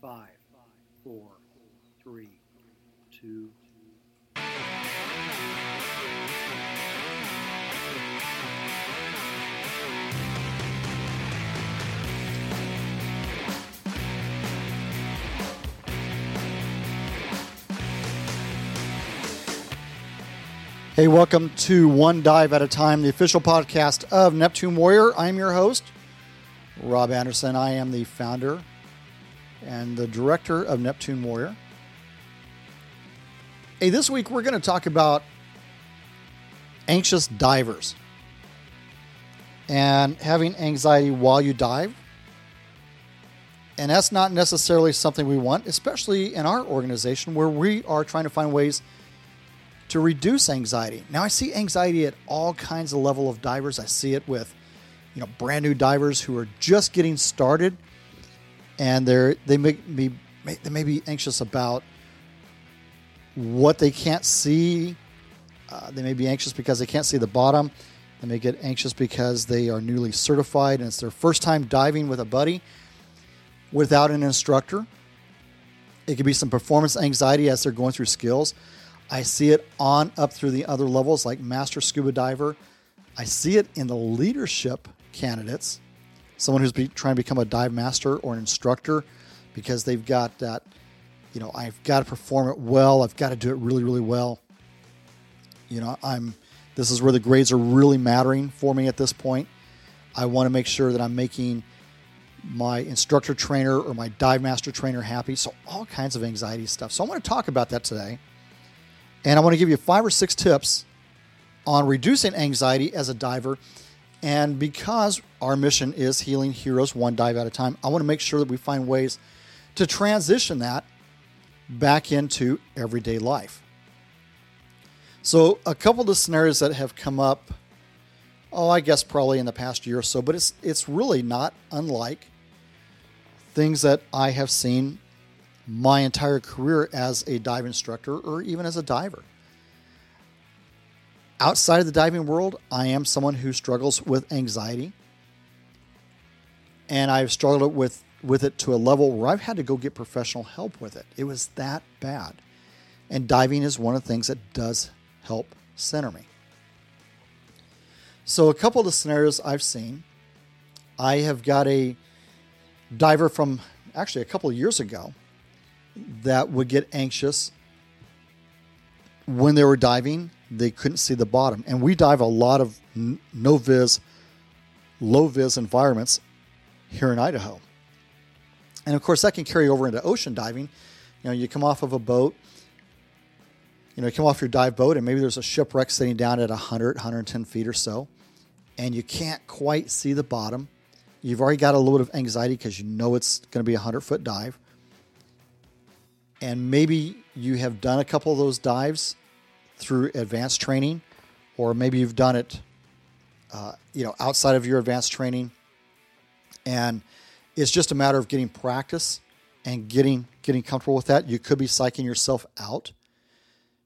Five, four, three, two. Hey, welcome to One Dive at a Time, the official podcast of Neptune Warrior. I'm your host, Rob Anderson. I am the founder and the director of Neptune Warrior. Hey, this week we're going to talk about anxious divers and having anxiety while you dive. And that's not necessarily something we want, especially in our organization where we are trying to find ways to reduce anxiety. Now I see anxiety at all kinds of level of divers. I see it with, you know, brand new divers who are just getting started and they're they may be they may be anxious about what they can't see. Uh, they may be anxious because they can't see the bottom. They may get anxious because they are newly certified and it's their first time diving with a buddy without an instructor. It could be some performance anxiety as they're going through skills. I see it on up through the other levels like master scuba diver. I see it in the leadership candidates, someone who's trying to become a dive master or an instructor because they've got that, you know, I've got to perform it well. I've got to do it really, really well. You know, I'm, this is where the grades are really mattering for me at this point. I want to make sure that I'm making my instructor trainer or my dive master trainer happy. So, all kinds of anxiety stuff. So, I want to talk about that today. And I want to give you five or six tips on reducing anxiety as a diver. And because our mission is healing heroes one dive at a time, I want to make sure that we find ways to transition that back into everyday life. So, a couple of the scenarios that have come up, oh, I guess probably in the past year or so, but it's it's really not unlike things that I have seen my entire career as a dive instructor or even as a diver. Outside of the diving world, I am someone who struggles with anxiety. And I've struggled with, with it to a level where I've had to go get professional help with it. It was that bad. And diving is one of the things that does help center me. So, a couple of the scenarios I've seen, I have got a diver from actually a couple of years ago that would get anxious when they were diving. They couldn't see the bottom. And we dive a lot of no vis, low vis environments here in Idaho. And of course, that can carry over into ocean diving. You know, you come off of a boat, you know, you come off your dive boat, and maybe there's a shipwreck sitting down at 100, 110 feet or so, and you can't quite see the bottom. You've already got a little bit of anxiety because you know it's going to be a 100 foot dive and maybe you have done a couple of those dives through advanced training, or maybe you've done it, uh, you know, outside of your advanced training, and it's just a matter of getting practice and getting getting comfortable with that. You could be psyching yourself out.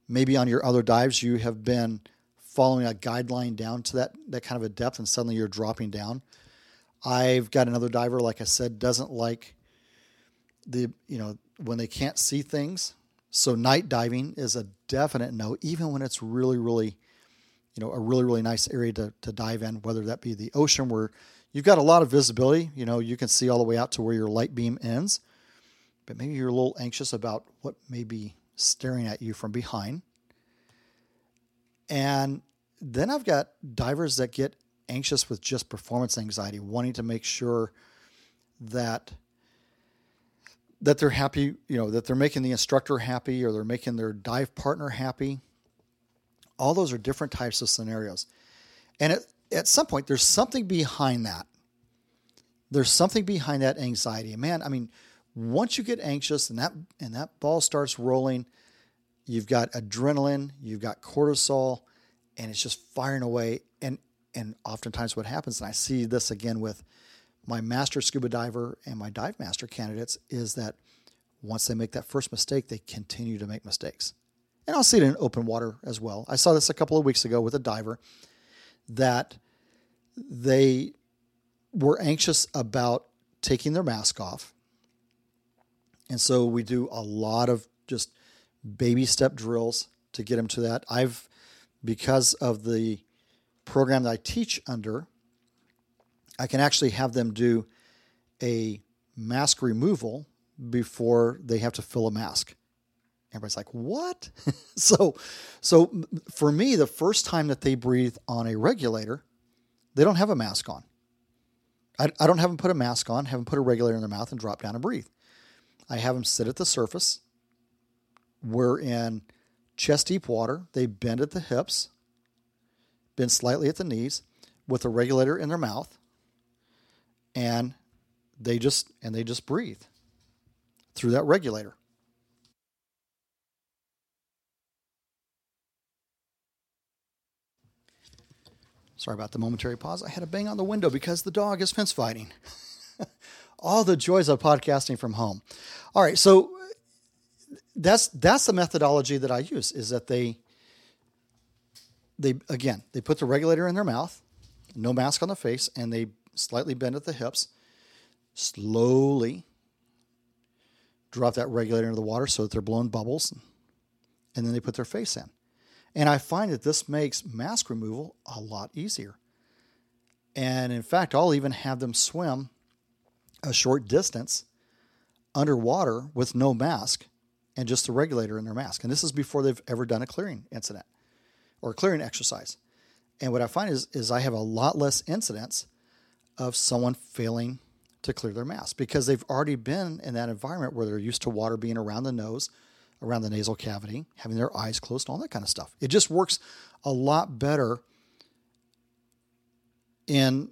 Maybe on your other dives, you have been following a guideline down to that that kind of a depth, and suddenly you're dropping down. I've got another diver, like I said, doesn't like the you know when they can't see things. So night diving is a definite no, even when it's really, really, you know, a really, really nice area to, to dive in, whether that be the ocean where you've got a lot of visibility, you know, you can see all the way out to where your light beam ends, but maybe you're a little anxious about what may be staring at you from behind. And then I've got divers that get anxious with just performance anxiety, wanting to make sure that that they're happy, you know, that they're making the instructor happy or they're making their dive partner happy. All those are different types of scenarios. And at, at some point, there's something behind that. There's something behind that anxiety. Man, I mean, once you get anxious and that and that ball starts rolling, you've got adrenaline, you've got cortisol, and it's just firing away. And and oftentimes what happens, and I see this again with my master scuba diver and my dive master candidates is that once they make that first mistake, they continue to make mistakes. And I'll see it in open water as well. I saw this a couple of weeks ago with a diver that they were anxious about taking their mask off. And so we do a lot of just baby step drills to get them to that. I've, because of the program that I teach under, I can actually have them do a mask removal before they have to fill a mask. Everybody's like, "What?" so, so for me, the first time that they breathe on a regulator, they don't have a mask on. I, I don't have them put a mask on, have them put a regulator in their mouth and drop down and breathe. I have them sit at the surface. We're in chest deep water. They bend at the hips, bend slightly at the knees, with a regulator in their mouth, and they just and they just breathe through that regulator. Sorry about the momentary pause. I had a bang on the window because the dog is fence fighting. All the joys of podcasting from home. All right, so that's that's the methodology that I use is that they they again, they put the regulator in their mouth, no mask on the face, and they slightly bend at the hips, slowly drop that regulator into the water so that they're blowing bubbles, and then they put their face in. And I find that this makes mask removal a lot easier. And in fact, I'll even have them swim a short distance underwater with no mask and just the regulator in their mask. And this is before they've ever done a clearing incident or a clearing exercise. And what I find is, is I have a lot less incidents of someone failing to clear their mask because they've already been in that environment where they're used to water being around the nose around the nasal cavity, having their eyes closed, all that kind of stuff. It just works a lot better in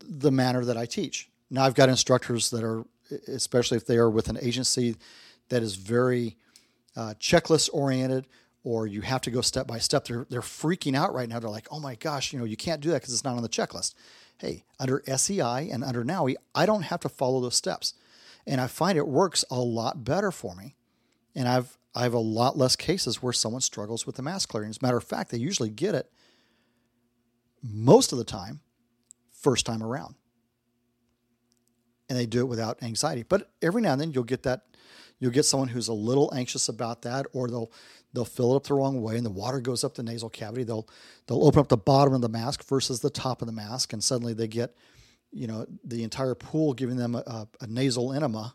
the manner that I teach. Now, I've got instructors that are, especially if they are with an agency that is very uh, checklist oriented, or you have to go step by step. They're they're freaking out right now. They're like, "Oh my gosh, you know, you can't do that because it's not on the checklist." Hey, under SEI and under NAUI, I don't have to follow those steps, and I find it works a lot better for me. And I've I have a lot less cases where someone struggles with the mask clearing. As a matter of fact, they usually get it most of the time, first time around. And they do it without anxiety. But every now and then you'll get that you'll get someone who's a little anxious about that, or they'll they'll fill it up the wrong way and the water goes up the nasal cavity. They'll they'll open up the bottom of the mask versus the top of the mask, and suddenly they get, you know, the entire pool giving them a, a nasal enema.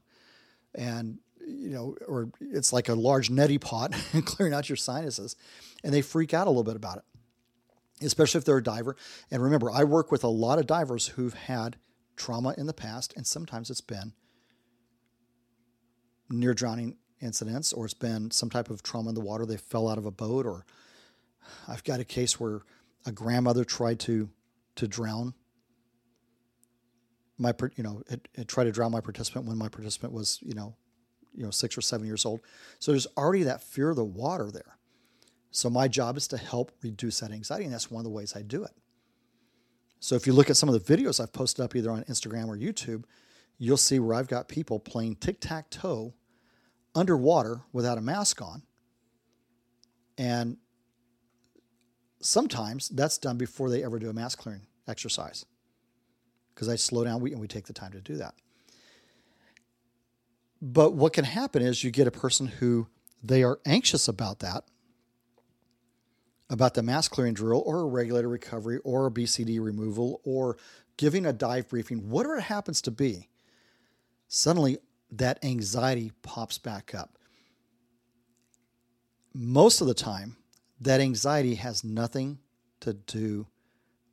And you know, or it's like a large neti pot clearing out your sinuses, and they freak out a little bit about it, especially if they're a diver. And remember, I work with a lot of divers who've had trauma in the past, and sometimes it's been near drowning incidents, or it's been some type of trauma in the water. They fell out of a boat, or I've got a case where a grandmother tried to to drown my you know it, tried to drown my participant when my participant was you know you know six or seven years old. So there's already that fear of the water there. So my job is to help reduce that anxiety, and that's one of the ways I do it. So if you look at some of the videos I've posted up either on Instagram or YouTube, you'll see where I've got people playing tic tac toe underwater without a mask on. And sometimes that's done before they ever do a mask clearing exercise because I slow down and we take the time to do that. But what can happen is you get a person who they are anxious about that, about the mask clearing drill or a regulator recovery or a BCD removal or giving a dive briefing, whatever it happens to be. Suddenly, that anxiety pops back up. Most of the time, that anxiety has nothing to do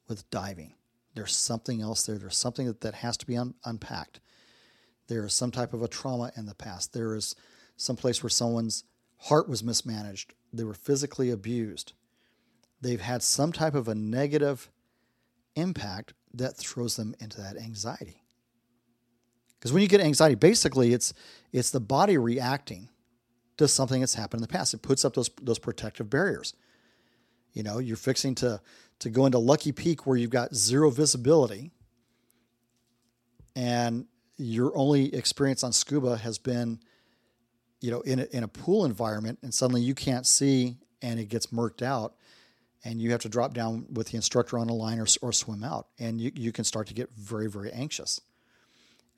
with diving. There's something else there. There's something that, that has to be un- unpacked. There is some type of a trauma in the past. There is some place where someone's heart was mismanaged. They were physically abused. They've had some type of a negative impact that throws them into that anxiety. Because when you get anxiety, basically it's it's the body reacting to something that's happened in the past. It puts up those those protective barriers. You know, you're fixing to to go into Lucky Peak where you've got zero visibility, and your only experience on scuba has been, you know, in a, in a pool environment, and suddenly you can't see, and it gets murked out, and you have to drop down with the instructor on a line or, or swim out, and you, you can start to get very very anxious.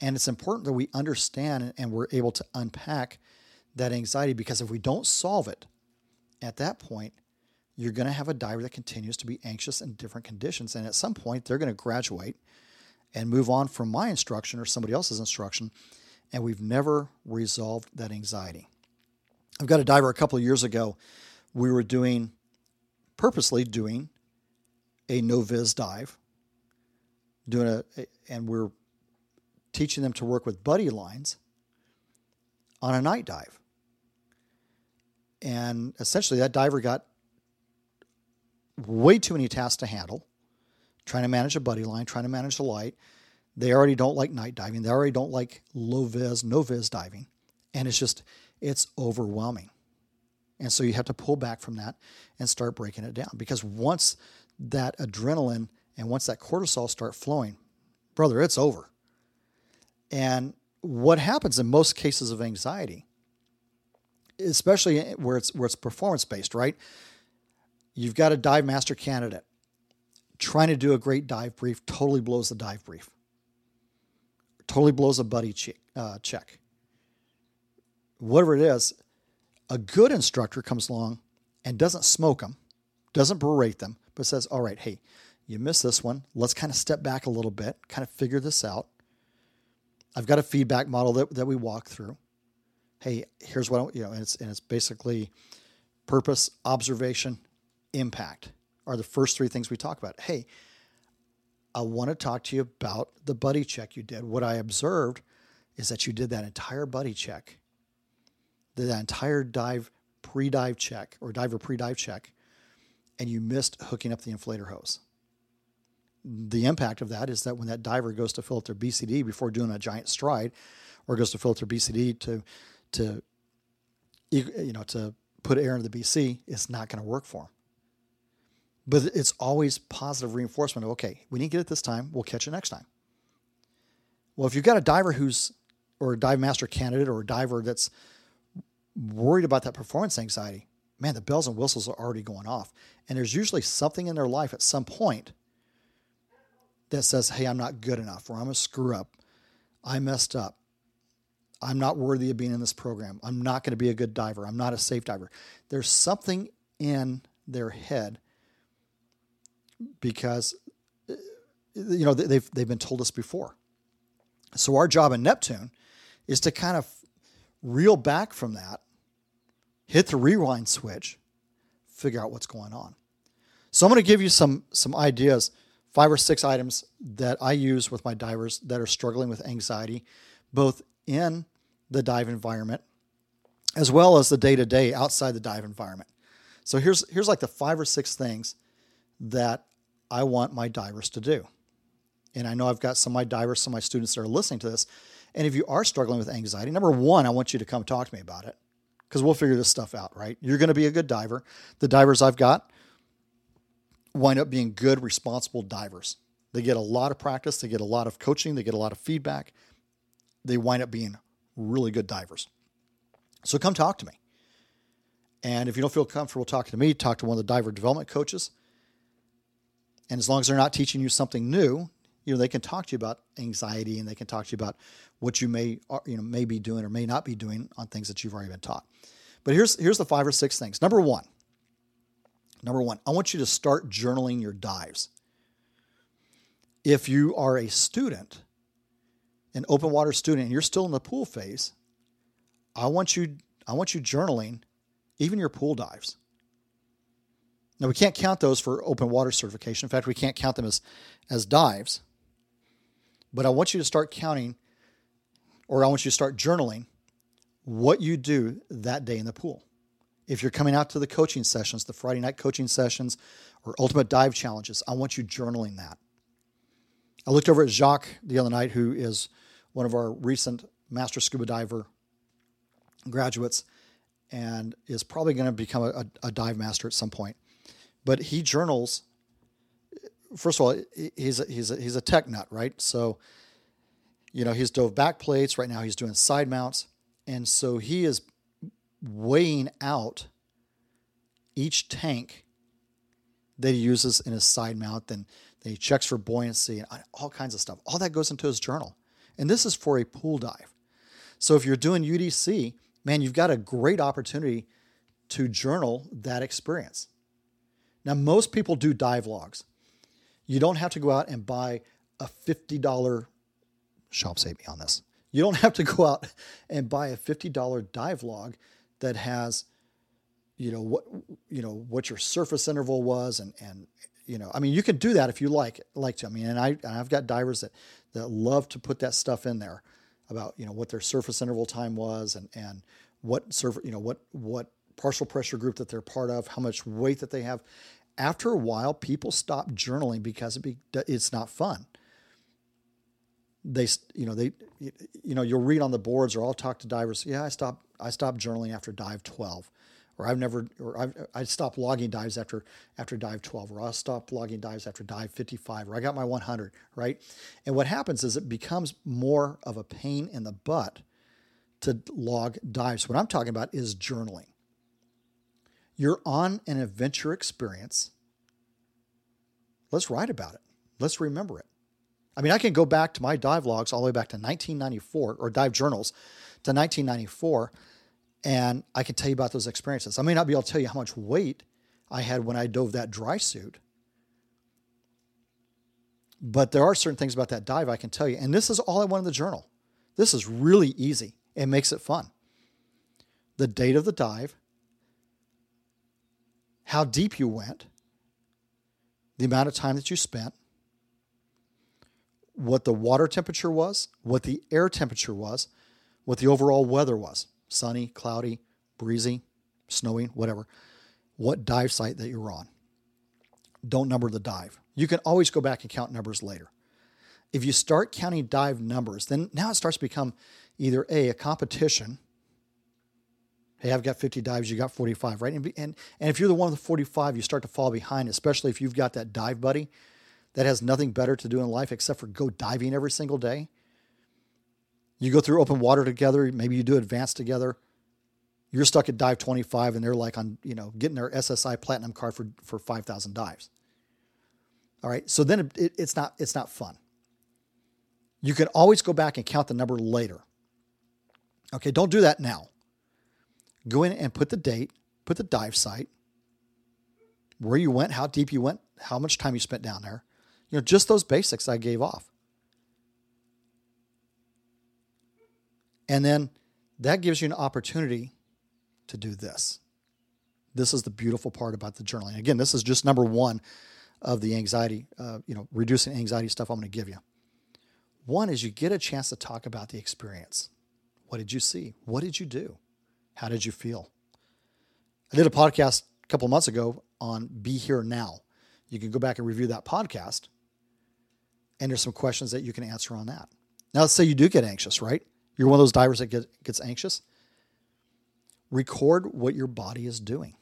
And it's important that we understand and we're able to unpack that anxiety because if we don't solve it at that point, you're going to have a diver that continues to be anxious in different conditions. And at some point, they're going to graduate and move on from my instruction or somebody else's instruction. And we've never resolved that anxiety. I've got a diver a couple of years ago. We were doing, purposely doing a no viz dive, doing a, and we're teaching them to work with buddy lines on a night dive. And essentially, that diver got way too many tasks to handle, trying to manage a buddy line, trying to manage the light. They already don't like night diving. They already don't like low vis, no vis diving. And it's just, it's overwhelming. And so you have to pull back from that and start breaking it down because once that adrenaline and once that cortisol start flowing, brother, it's over. And what happens in most cases of anxiety, especially where it's where it's performance based, right? You've got a dive master candidate trying to do a great dive brief, totally blows the dive brief, totally blows a buddy check. Uh, check. Whatever it is, a good instructor comes along and doesn't smoke them, doesn't berate them, but says, "All right, hey, you missed this one. Let's kind of step back a little bit, kind of figure this out." I've got a feedback model that, that we walk through. Hey, here's what I, you know, and it's and it's basically purpose, observation, impact are the first three things we talk about. Hey, I want to talk to you about the buddy check you did. What I observed is that you did that entire buddy check, that entire dive pre-dive check or diver pre-dive check, and you missed hooking up the inflator hose the impact of that is that when that diver goes to their BCD before doing a giant stride, or goes to their BCD to to you know to put air into the BC, it's not going to work for them. But it's always positive reinforcement of okay, we didn't get it this time, we'll catch it next time. Well, if you've got a diver who's or a dive master candidate or a diver that's worried about that performance anxiety, man, the bells and whistles are already going off. And there's usually something in their life at some point that says, hey, I'm not good enough, or I'm a screw up. I messed up. I'm not worthy of being in this program. I'm not going to be a good diver. I'm not a safe diver. There's something in their head because uh, you know they've they've been told this before. So our job in Neptune is to kind of reel back from that, hit the rewind switch, figure out what's going on. So I'm going to give you some some ideas five or six items that I use with my divers that are struggling with anxiety, both in the dive environment as well as the day to day outside the dive environment. So here's here's like the five or six things that I want my divers to do. And I know I've got some of my divers, some of my students that are listening to this. And if you are struggling with anxiety, number one, I want you to come talk to me about it because we'll figure this stuff out, right? You're going to be a good diver. The divers I've got, wind up being good, responsible divers. They get a lot of practice, they get a lot of coaching, they get a lot of feedback. They wind up being really good divers. So come talk to me. And if you don't feel comfortable talking to me, talk to one of the diver development coaches. And as long as they're not teaching you something new, you know, they can talk to you about anxiety and they can talk to you about what you may, you know, may be doing or may not be doing on things that you've already been taught. But here's here's the five or six things. Number one, Number one, I want you to start journaling your dives. If you are a student, an open water student, and you're still in the pool phase, I want you, I want you journaling even your pool dives. Now we can't count those for open water certification. In fact, we can't count them as, as dives. But I want you to start counting, or I want you to start journaling what you do that day in the pool if you're coming out to the coaching sessions, the Friday night coaching sessions or ultimate dive challenges, I want you journaling that. I looked over at Jacques the other night, who is one of our recent master scuba diver graduates and is probably going to become a, a, dive master at some point. But he journals. First of all, he's a, he's a, he's a tech nut, right? So, you know, he's dove back plates. Right now, he's doing side mounts, and so he is weighing out each tank that he uses in his side mount. Then he checks for buoyancy and all kinds of stuff. All that goes into his journal. And this is for a pool dive. So if you're doing UDC, man, you've got a great opportunity to journal that experience. Now, most people do dive logs. You don't have to go out and buy a $50 shop save me on this. You don't have to go out and buy a $50 dive log that has you know what you know what your surface interval was and and you know I mean you can do that if you like like to. I mean and I and I've got divers that that love to put that stuff in there about you know what their surface interval time was and and what surface you know what what partial pressure group that they're part of how much weight that they have. After a while people stop journaling because it be, it's not fun they you know they you know you'll read on the boards or I'll talk to divers yeah I stopped I stopped journaling after dive 12 or I've never or I've I stopped logging dives after after dive 12 or I'll stop logging dives after dive 55 or I got my 100 right? And what happens is it becomes more of a pain in the butt to log dives. What I'm talking about is journaling. You're on an adventure experience. Let's write about it. Let's remember it I mean, I can go back to my dive logs all the way back to 1994 or dive journals to 1994, and I can tell you about those experiences. I may not be able to tell you how much weight I had when I dove that dry suit, but there are certain things about that dive I can tell you. And this is all I want in the journal. This is really easy. It makes it fun. The date of the dive, how deep you went, the amount of time that you spent, what the water temperature was, what the air temperature was, what the overall weather was sunny, cloudy, breezy, snowing, whatever, what dive site that you're on. Don't number the dive. You can always go back and count numbers later. If you start counting dive numbers, then now it starts to become either A, a competition. Hey, I've got 50 dives, you got 45, right? And, and, and if you're the one with the 45, you start to fall behind, especially if you've got that dive buddy that has nothing better to do in life except for go diving every single day. You go through open water together, maybe you do advanced together. You're stuck at dive 25 and they're like on, you know, getting their SSI platinum card for, for 5,000 dives. All right. So then it, it, it's not, it's not fun. You can always go back and count the number later. Okay. Don't do that now. Go in and put the date, put the dive site, where you went, how deep you went, how much time you spent down there, you know, just those basics I gave off. And then that gives you an opportunity to do this. This is the beautiful part about the journaling. Again, this is just number one of the anxiety, uh, you know, reducing anxiety stuff I'm going to give you. One is you get a chance to talk about the experience. What did you see? What did you do? How did you feel? I did a podcast a couple months ago on Be Here Now. You can go back and review that podcast and there's some questions that you can answer on that. Now, let's say you do get anxious, right? You're one of those divers that get, gets anxious. Record what your body is doing.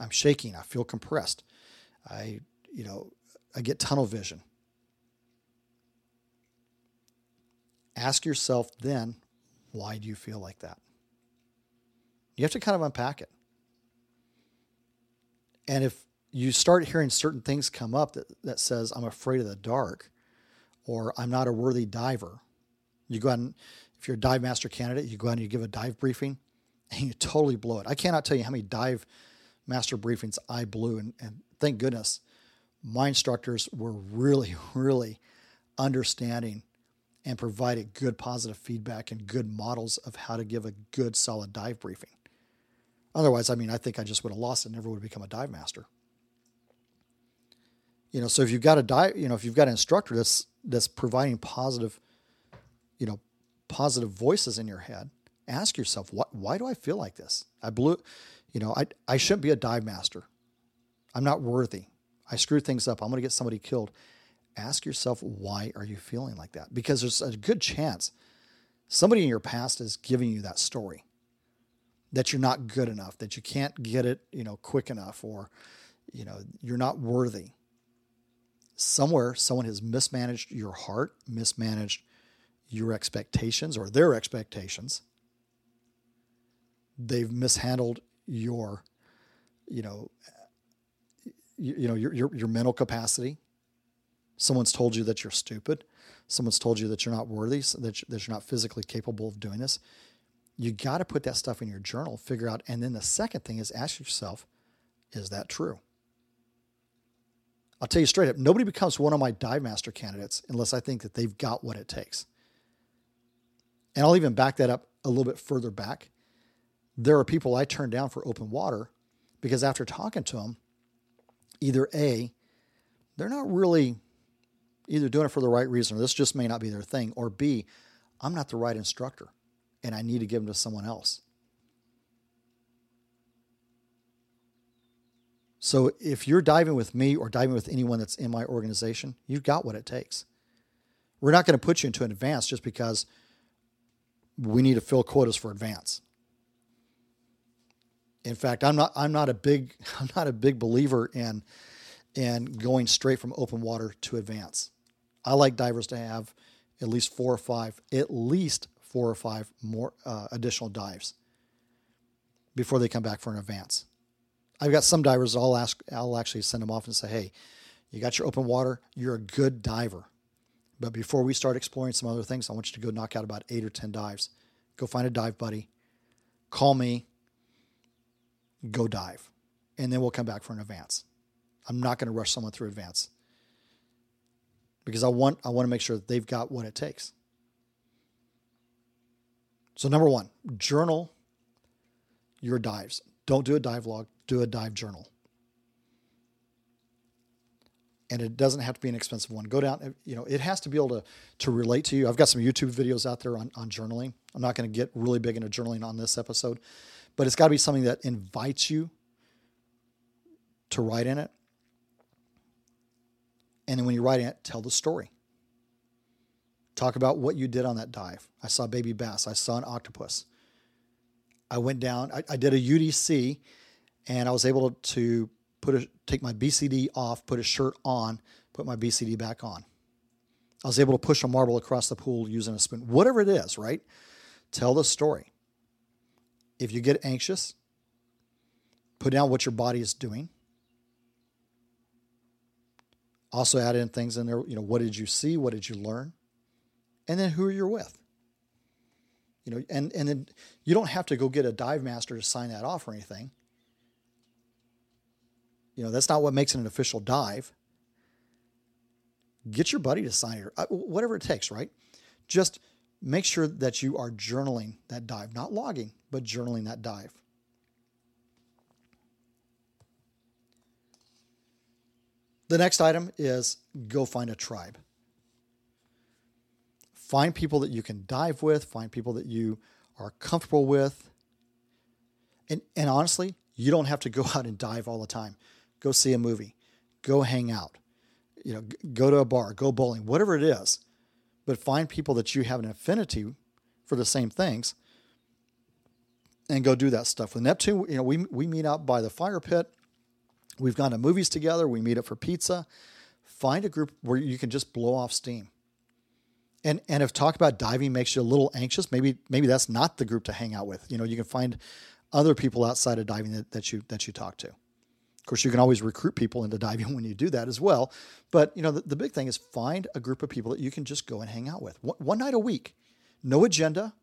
I'm shaking. I feel compressed. I, you know, I get tunnel vision. Ask yourself then, why do you feel like that? You have to kind of unpack it. And if you start hearing certain things come up that, that says, I'm afraid of the dark, or I'm not a worthy diver. You go out and, if you're a dive master candidate, you go out and you give a dive briefing and you totally blow it. I cannot tell you how many dive master briefings I blew. And, and thank goodness my instructors were really, really understanding and provided good positive feedback and good models of how to give a good solid dive briefing. Otherwise, I mean, I think I just would have lost and never would have become a dive master. You know, so if you've got a diet, you know, if you've got an instructor that's that's providing positive, you know, positive voices in your head, ask yourself, what why do I feel like this? I blew you know, I I shouldn't be a dive master. I'm not worthy. I screwed things up. I'm going to get somebody killed. Ask yourself, why are you feeling like that? Because there's a good chance somebody in your past is giving you that story that you're not good enough, that you can't get it, you know, quick enough, or you know, you're not worthy somewhere someone has mismanaged your heart, mismanaged your expectations or their expectations. They've mishandled your, you know, you, you know your, your your mental capacity. Someone's told you that you're stupid. someone's told you that you're not worthy, that, that you're not physically capable of doing this, you got to put that stuff in your journal, figure out. And then the second thing is ask yourself, is that true? I'll tell you straight up, nobody becomes one of my dive master candidates unless I think that they've got what it takes. And I'll even back that up a little bit further back. There are people I turn down for open water because after talking to them, either A, they're not really either doing it for the right reason or this just may not be their thing, or B, I'm not the right instructor and I need to give them to someone else. So if you're diving with me or diving with anyone that's in my organization, you've got what it takes. We're not going to put you into an advance just because we need to fill quotas for advance. In fact, I'm not I'm not a big I'm not a big believer in in going straight from open water to advance. I like divers to have at least four or five, at least four or five more uh, additional dives before they come back for an advance. I've got some divers. I'll ask. I'll actually send them off and say, "Hey, you got your open water. You're a good diver, but before we start exploring some other things, I want you to go knock out about eight or ten dives. Go find a dive buddy. Call me. Go dive, and then we'll come back for an advance. I'm not going to rush someone through advance because I want I want to make sure that they've got what it takes. So number one, journal your dives. Don't do a dive log do a dive journal. And it doesn't have to be an expensive one. Go down, you know, it has to be able to, to relate to you. I've got some YouTube videos out there on, on journaling. I'm not going to get really big into journaling on this episode, but it's got to be something that invites you to write in it. And then when you're writing it, tell the story. Talk about what you did on that dive. I saw baby bass. I saw an octopus. I went down, I, I did a UDC and I was able to put a, take my BCD off, put a shirt on, put my BCD back on. I was able to push a marble across the pool using a spoon. Whatever it is, right? Tell the story. If you get anxious, put down what your body is doing. Also add in things in there, you know, what did you see? What did you learn? And then who you're with. You know, and, and then you don't have to go get a dive master to sign that off or anything. You know, that's not what makes it an official dive. Get your buddy to sign it, uh, whatever it takes, right? Just make sure that you are journaling that dive, not logging, but journaling that dive. The next item is go find a tribe. Find people that you can dive with, find people that you are comfortable with. And, and honestly, you don't have to go out and dive all the time go see a movie, go hang out, you know, go to a bar, go bowling, whatever it is. But find people that you have an affinity for the same things and go do that stuff. With Neptune, you know, we, we meet out by the fire pit. We've gone to movies together. We meet up for pizza. Find a group where you can just blow off steam. And and if talk about diving makes you a little anxious, maybe maybe that's not the group to hang out with. You know, you can find other people outside of diving that, that you that you talk to. Of course, you can always recruit people into diving when you do that as well. But you know, the, the big thing is find a group of people that you can just go and hang out with one, one night a week, no agenda.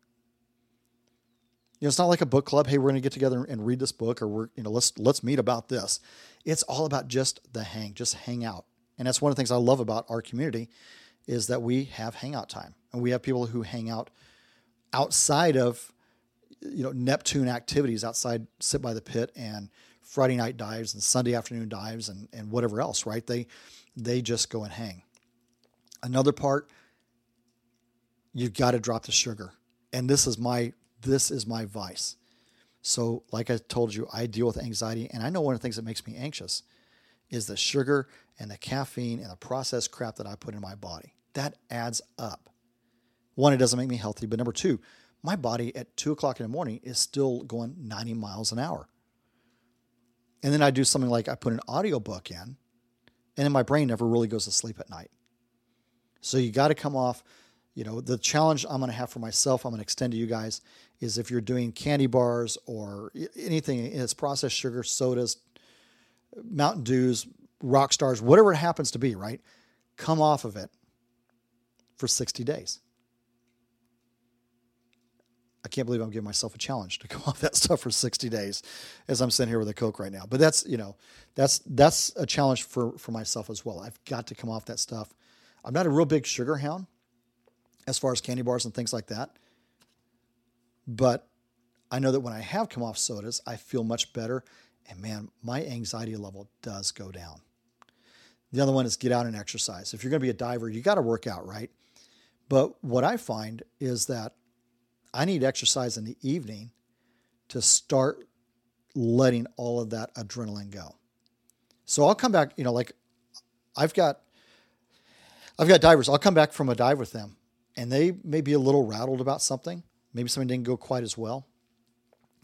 You know, it's not like a book club. Hey, we're going to get together and read this book, or we're you know let's let's meet about this. It's all about just the hang, just hang out, and that's one of the things I love about our community is that we have hangout time, and we have people who hang out outside of you know Neptune activities, outside sit by the pit and Friday night dives and Sunday afternoon dives and, and whatever else, right? They they just go and hang. Another part, you've got to drop the sugar. And this is my this is my vice. So, like I told you, I deal with anxiety, and I know one of the things that makes me anxious is the sugar and the caffeine and the processed crap that I put in my body. That adds up. One, it doesn't make me healthy, but number two, my body at two o'clock in the morning is still going 90 miles an hour. And then I do something like I put an audiobook in, and then my brain never really goes to sleep at night. So you got to come off, you know, the challenge I'm going to have for myself, I'm going to extend to you guys, is if you're doing candy bars or anything, it's processed sugar, sodas, Mountain Dews, Rockstars, whatever it happens to be, right? Come off of it for 60 days. I can't believe I'm giving myself a challenge to go off that stuff for 60 days as I'm sitting here with a Coke right now. But that's, you know, that's that's a challenge for for myself as well. I've got to come off that stuff. I'm not a real big sugar hound as far as candy bars and things like that. But I know that when I have come off sodas, I feel much better. And man, my anxiety level does go down. The other one is get out and exercise. If you're going to be a diver, you got to work out, right? But what I find is that I need exercise in the evening to start letting all of that adrenaline go. So I'll come back, you know, like I've got I've got divers. I'll come back from a dive with them and they may be a little rattled about something. Maybe something didn't go quite as well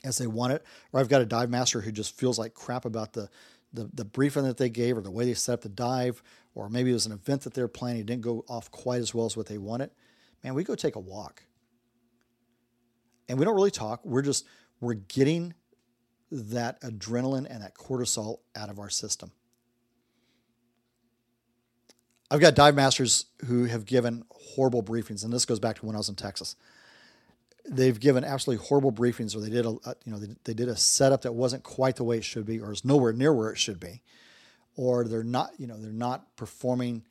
as they want it. Or I've got a dive master who just feels like crap about the the, the briefing that they gave or the way they set up the dive, or maybe it was an event that they're planning, it didn't go off quite as well as what they wanted. Man, we go take a walk and we don't really talk. We're just we're getting that adrenaline and that cortisol out of our system. I've got dive masters who have given horrible briefings, and this goes back to when I was in Texas. They've given absolutely horrible briefings, or they did a you know they, they did a setup that wasn't quite the way it should be, or is nowhere near where it should be, or they're not you know they're not performing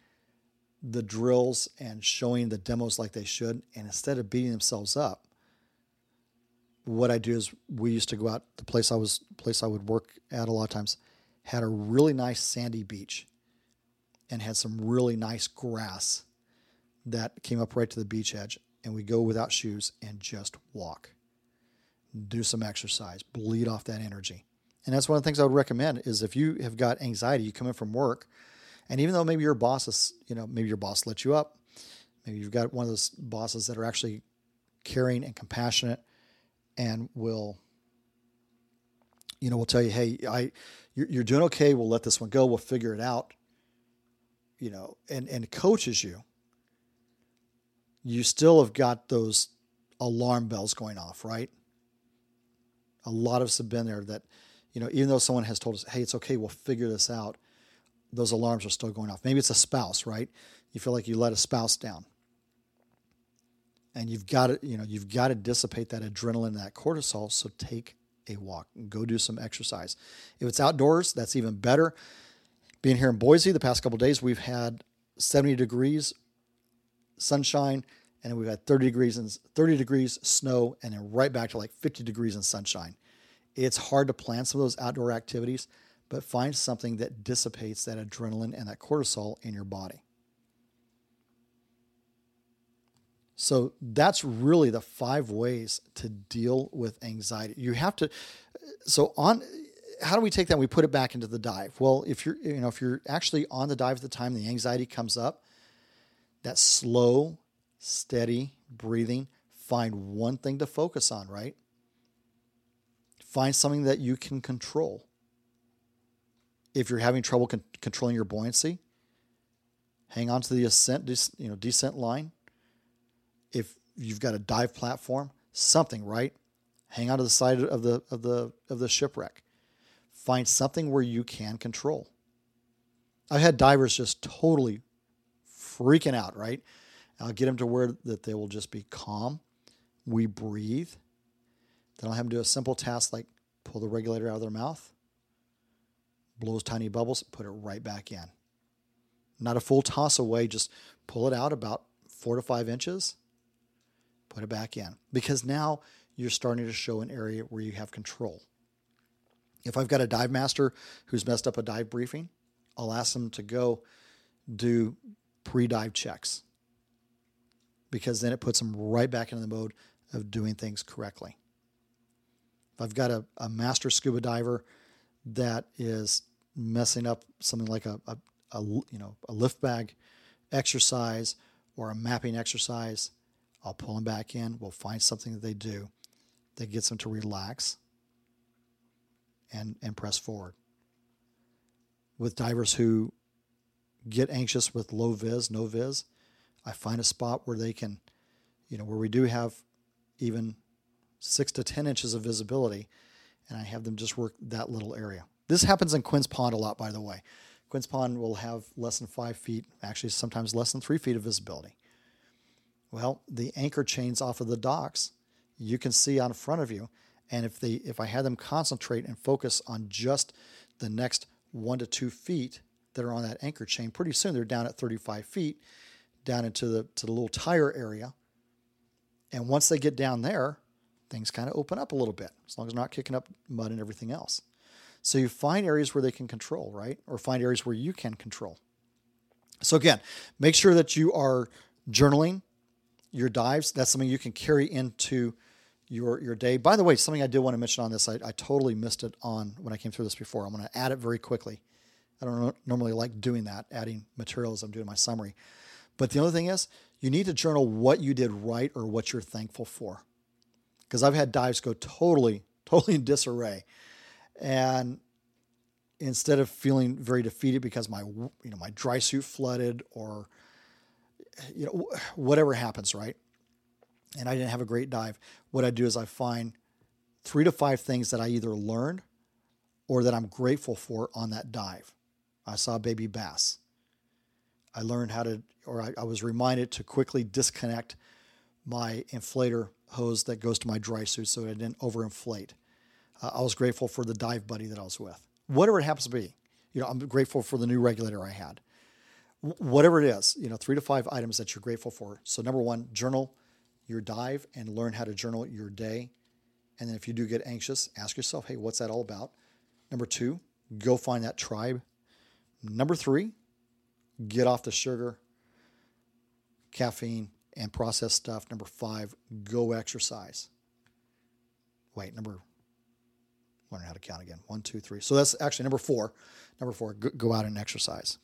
the drills and showing the demos like they should, and instead of beating themselves up, what I do is we used to go out the place I was place I would work at a lot of times had a really nice sandy beach and had some really nice grass that came up right to the beach edge and we go without shoes and just walk do some exercise bleed off that energy. And that's one of the things I would recommend is if you have got anxiety you come in from work and even though maybe your boss is you know maybe your boss let you up maybe you've got one of those bosses that are actually caring and compassionate and will you know will tell you hey i you're, you're doing okay. We'll let this one go. We'll figure it out. You know and and coaches you. You still have got those alarm bells going off right? A lot of us have been there that you know even though someone has told us hey it's okay we'll figure this out those alarms are still going off. Maybe it's a spouse right? You feel like you let a spouse down and you've got to you know you've got to dissipate that adrenaline that cortisol. So take a walk and go do some exercise. If it's outdoors that's even better. Being here in boise the past couple days we've had 70 degrees sunshine and we've had 30 degrees and 30 degrees snow and then right back to like 50 degrees in sunshine. It's hard to plan some of those outdoor activities but find something that dissipates that adrenaline and that cortisol in your body So that's really the five ways to deal with anxiety. You have to so on how do we take that and we put it back into the dive? Well, if you're you know if you're actually on the dive at the time the anxiety comes up, that slow, steady breathing, find one thing to focus on, right? Find something that you can control. If you're having trouble con- controlling your buoyancy, hang on to the ascent, you know, descent line if you've got a dive platform, something, right? Hang on to the side of the of the of the shipwreck. Find something where you can control. I've had divers just totally freaking out, right? I'll get them to where that they will just be calm. We breathe. Then I'll have them do a simple task like pull the regulator out of their mouth, blows tiny bubbles, put it right back in. Not a full toss away, just pull it out about four to five inches, put it back in because now you're starting to show an area where you have control. If I've got a dive master who's messed up a dive briefing, I'll ask them to go do pre dive checks because then it puts them right back into the mode of doing things correctly. If I've got a, a master scuba diver that is messing up something like a, a, a you know a lift bag exercise or a mapping exercise, I'll pull them back in. We'll find something that they do that gets them to relax and, and press forward. With divers who get anxious with low vis, no vis, I find a spot where they can, you know, where we do have even six to 10 inches of visibility, and I have them just work that little area. This happens in Quinn's Pond a lot, by the way. Quinn's Pond will have less than five feet, actually, sometimes less than three feet of visibility Well, the anchor chains off of the docks, you can see on front of you. And if they if I had them concentrate and focus on just the next one to two feet that are on that anchor chain, pretty soon they're down at 35 feet, down into the to the little tire area. And once they get down there, things kind of open up a little bit, as long as they're not kicking up mud and everything else. So you find areas where they can control, right? Or find areas where you can control. So again, make sure that you are journaling your dives. That's something you can carry into your your day. By the way, something I did want to mention on this, I, I totally missed it on when I came through this before. I'm going to add it very quickly. I don't normally like doing that, adding material as I'm doing my summary. But the other thing is, you need to journal what you did right or what you're thankful for. Because I've had dives go totally, totally in disarray. And instead of feeling very defeated because my you know my dry suit flooded or you know whatever happens right? And i didn't have a great dive. What i do is i find three to five things that i either learned or that i'm grateful for on that dive. I saw baby bass. I learned how to or i, I was reminded to quickly disconnect my inflator hose that goes to my dry suit so it didn't overinflate. Uh, i was grateful for the dive buddy that i was with. Whatever it happens to be. You know, I'm grateful for the new regulator I had. Whatever it is, you know, three to five items that you're grateful for. So number one, journal your dive and learn how to journal your day. And then if you do get anxious, ask yourself, hey, what's that all about? Number two, go find that tribe. Number three, get off the sugar, caffeine, and processed stuff. Number five, go exercise. Wait, number learn how to count again. One, two, three. So that's actually number four. Number four, go out and exercise.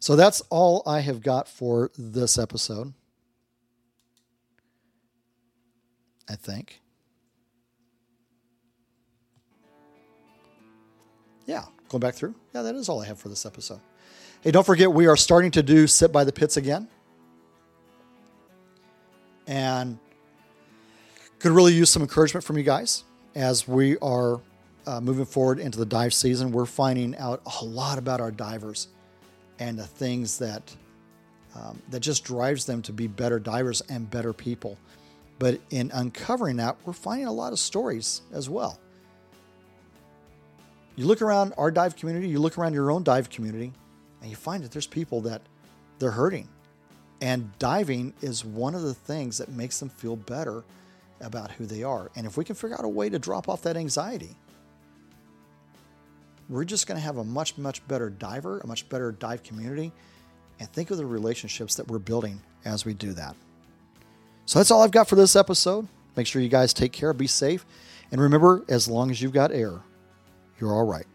So that's all I have got for this episode. I think. Yeah, going back through. Yeah, that is all I have for this episode. Hey, don't forget, we are starting to do Sit by the Pits again. And could really use some encouragement from you guys as we are uh, moving forward into the dive season, we're finding out a lot about our divers and the things that um, that just drives them to be better divers and better people. But in uncovering that, we're finding a lot of stories as well. You look around our dive community, you look around your own dive community, and you find that there's people that they're hurting. And diving is one of the things that makes them feel better about who they are. And if we can figure out a way to drop off that anxiety, we're just going to have a much, much better diver, a much better dive community. And think of the relationships that we're building as we do that. So that's all I've got for this episode. Make sure you guys take care, be safe, and remember as long as you've got air, you're all right.